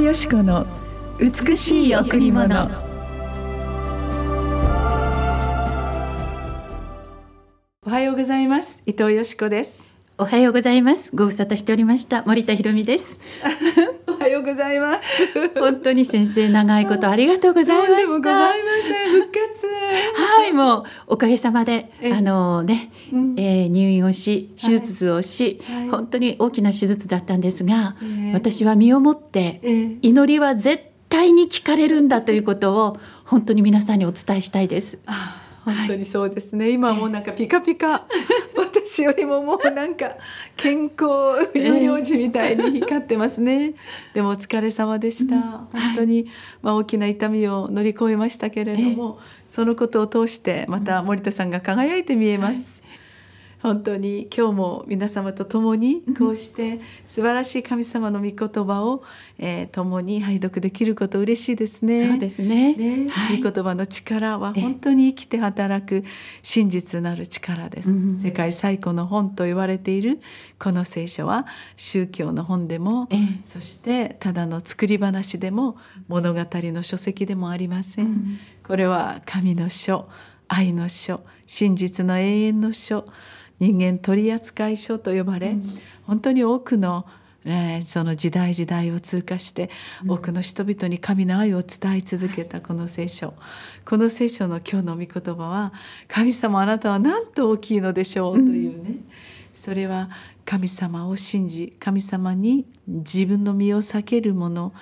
よしこの美しい贈り物。おはようございます。伊藤よしこです。おはようございます。ご無沙汰しておりました。森田博美です。おはようございます。本当に先生長いことありがとうございました。ございません。復活。はいもうおかげさまでえあのね、うん。えー入院をし手術をし、はい。本当に大きな手術だったんですが、ええ。私は身をもって、ええ。祈りは絶対に聞かれるんだということを本当に皆さんにお伝えしたいです。あ本当にそうですね、今はもうなんかピカピカ私よりももうなんか健康医療児みたいに光ってますね、でもお疲れ様でした、本当に、まあ、大きな痛みを乗り越えましたけれども、そのことを通してまた森田さんが輝いて見えます、本当に今日も皆様と共にこうして素晴らしい神様の御言葉を、えー共に拝読できること嬉しいですね。そうですね。ね、はい。御言葉の力は本当に生きて働く真実なる力です、うん世界最古の本と言われているこの聖書は宗教の本でも、ええ。そしてただの作り話でも物語の書籍でもありません、うん。これは神の書愛の書真実の永遠の書人間取扱書と呼ばれ、本当に多くのえーその時代時代を通過して多くの人々に神の愛を伝え続けたこの聖書。この聖書の今日の御言葉は「神様あなたはなんと大きいのでしょう」というね、それは神様を信じ神様に自分の身を避ける者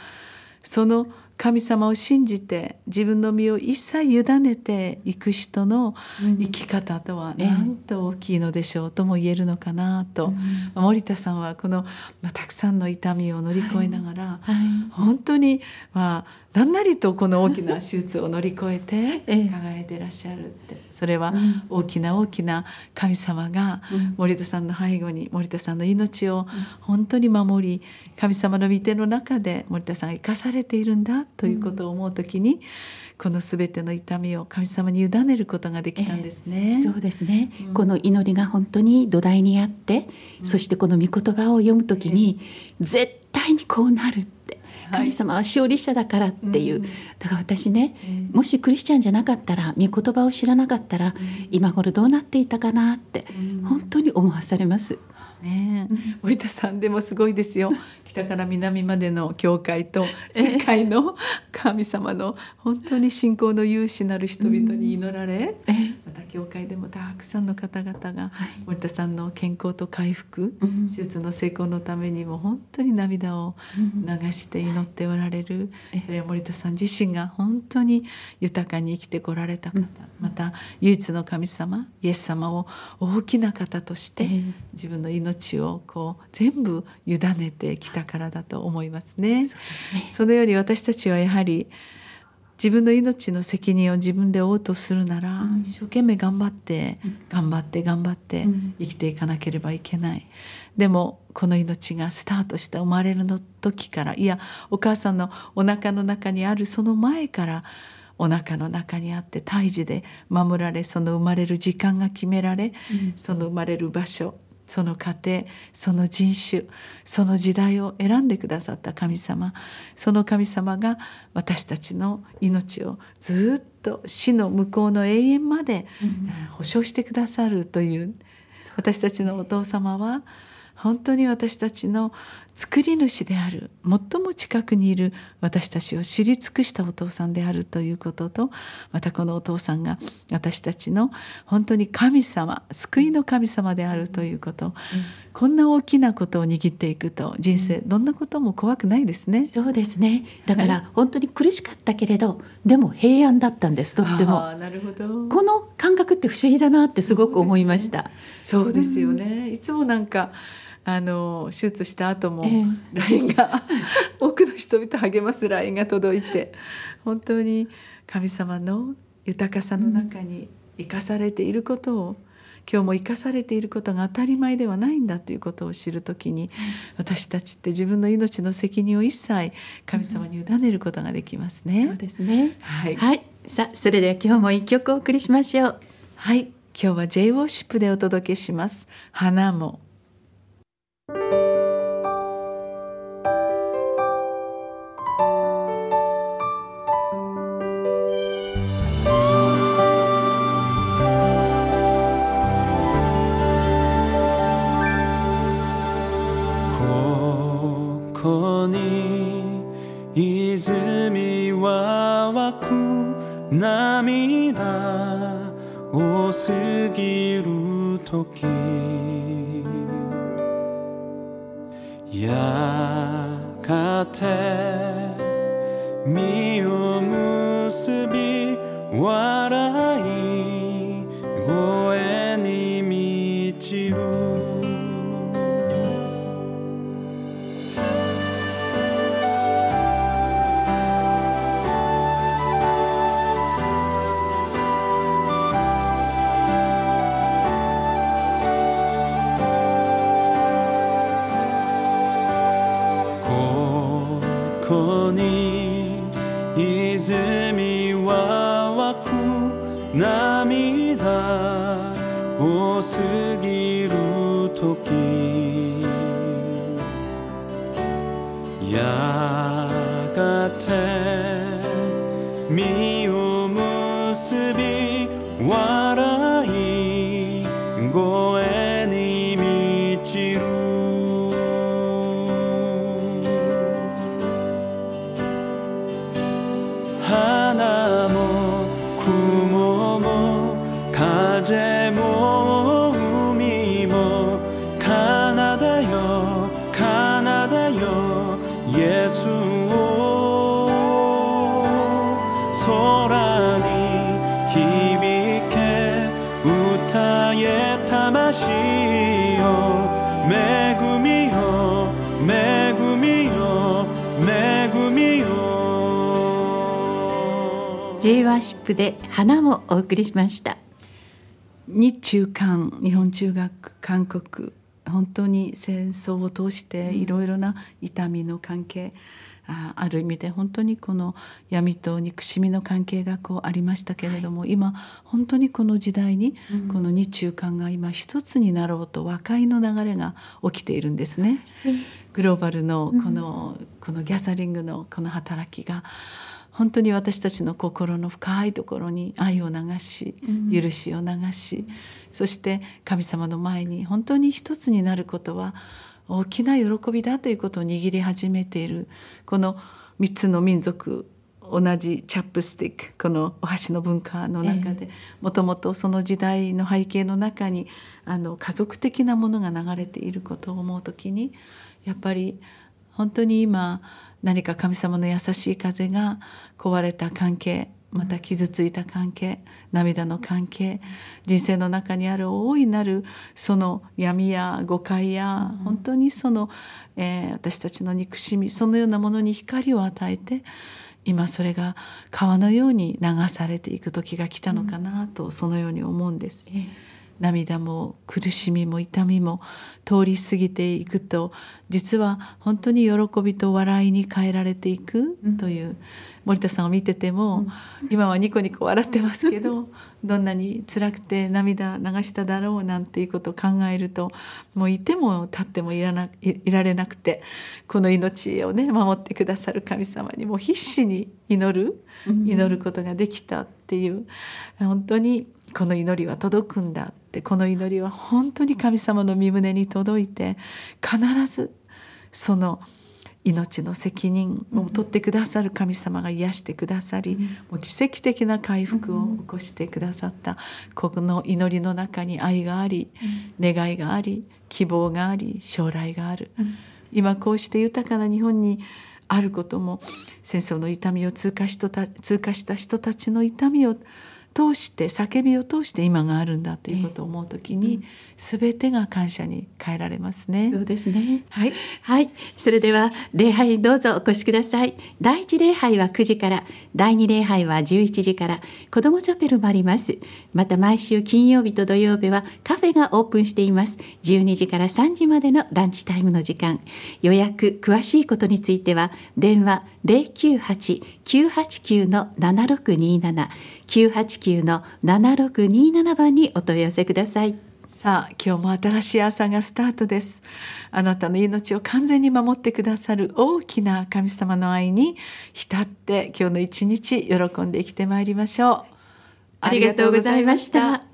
その神様を信じて自分の身を一切委ねていく人の生き方とはええ。なんと大きいのでしょうとも言えるのかなと、森田さんはこの、まあ、たくさんの痛みを乗り越えながら、はい。本当にまあ何なりとこの大きな手術を乗り越えて ええ。輝いていらっしゃるって。それはうん。大きな大きな神様がうん。森田さんの背後に森田さんの命を本当に守り神様の御手の中で森田さんが生かされているんだということを思う時にこの全ての痛みを神様に委ねることができたんですね。そうですね、この祈りが本当に土台にあって、そしてこの御言葉を読むときに、絶対にこうなるってはい。神様は勝利者だからっていう、うん。だから私ね、ええ。もしクリスチャンじゃなかったら御言葉を知らなかったら、今頃どうなっていたかなって、本当に思わされます。ね。え、森田さんでもすごいですよ。北から南までの教会と世界の神様の本当に信仰の勇士なる人々に祈られ、ええまた教会でもたくさんの方々がはい。森田さんの健康と回復、うん。手術の成功のためにも本当に涙を流して祈っておられる、えそれは森田さん自身が本当に豊かに生きてこられた方、また唯一の神様イエス様を大きな方として、ええ。自分の命をこう全部委ねてきたからだと思いますね。そね。そのように私たちはやはり自分の命の責任を自分で負うとするなら、うん。一生懸命頑張って、頑張って頑張ってうん。生きていかなければいけない。でもこの命がスタートした生まれるの時からいやお母さんのお腹の中にあるその前からお腹の中にあって胎児で守られその生まれる時間が決められ、うん。その生まれる場所その家庭その人種その時代を選んでくださった神様その神様が私たちの命をずっと死の向こうの永遠まで、保証してくださるという私たちのお父様は本当に私たちの作り主である最も近くにいる私たちを知り尽くしたお父さんであるということとまたこのお父さんが私たちの本当に神様救いの神様であるということ、こんな大きなことを握っていくと人生どんなことも怖くないですね。そうですね。だから本当に苦しかったけれどでも平安だったんですとっても。なるほど。この感覚って不思議だなってすごく思いました。そうですよね、いつもなんかあの手術した後もえ LINE が 多くの人々励ます LINE が届いて本当に神様の豊かさの中に生かされていることを、今日も生かされていることが当たり前ではないんだということを知るときに、私たちって自分の命の責任を一切神様に委ねることができますね。そうですね。はい、はい、さあそれでは今日も一曲お送りしましょう。はい、今日は J ウォーシップでお届けします。花も。に泉は湧く涙多すぎる時やがて実を結び笑涙多すぎる時やがて実を結び笑い声に満ちる花歌え魂よ恵みよ恵みよ恵みよ J ワーシップで花もお送りしました。日中韓日本中学韓国本当に戦争を通していろいろな痛みの関係、あある意味で本当にこの闇と憎しみの関係がこうありましたけれども、今本当にこの時代にこの日中韓が今一つになろうと和解の流れが起きているんですね。グローバルのこの,、このギャザリングのこの働きが本当に私たちの心の深いところに愛を流し許しを流し、そして神様の前に本当に一つになることは大きな喜びだということを握り始めている。この3つの民族同じチャップスティックこのお箸の文化の中でもともとその時代の背景の中にあの家族的なものが流れていることを思う時にやっぱり本当に今何か神様の優しい風が壊れた関係また傷ついた関係涙の関係人生の中にある大いなるその闇や誤解や本当にその、えー私たちの憎しみそのようなものに光を与えて今それが川のように流されていく時が来たのかなとそのように思うんです。涙も苦しみも痛みも通り過ぎていくと実は本当に喜びと笑いに変えられていくという、森田さんを見てても、今はニコニコ笑ってますけど どんなに辛くて涙流しただろうなんていうことを考えるともういても立ってもいらないいられなくてこの命をね守ってくださる神様にもう必死に祈る祈ることができたっていう本当にこの祈りは届くんだってこの祈りは本当に神様の身胸に届いて必ずその命の責任を取ってくださる神様が癒してくださり、もう奇跡的な回復を起こしてくださった、この祈りの中に愛があり、願いがあり希望があり将来がある、今こうして豊かな日本にあることも戦争の痛みを通過した通過した人たちの痛みを通して叫びを通して今があるんだということを思うときに、全てが感謝に変えられますね。そうですね。はい、はい。それでは、礼拝どうぞお越しください。第一礼拝は9時から、第二礼拝は11時から、子供チャペルもあります。また毎週金曜日と土曜日はカフェがオープンしています。12時から3時までのランチタイムの時間。予約、詳しいことについては、電話098-989-7627、番にお問い合わせください。さあ今日も新しい朝がスタートですあなたの命を完全に守ってくださる大きな神様の愛に浸って今日の一日喜んで生きてまいりましょうありがとうございました。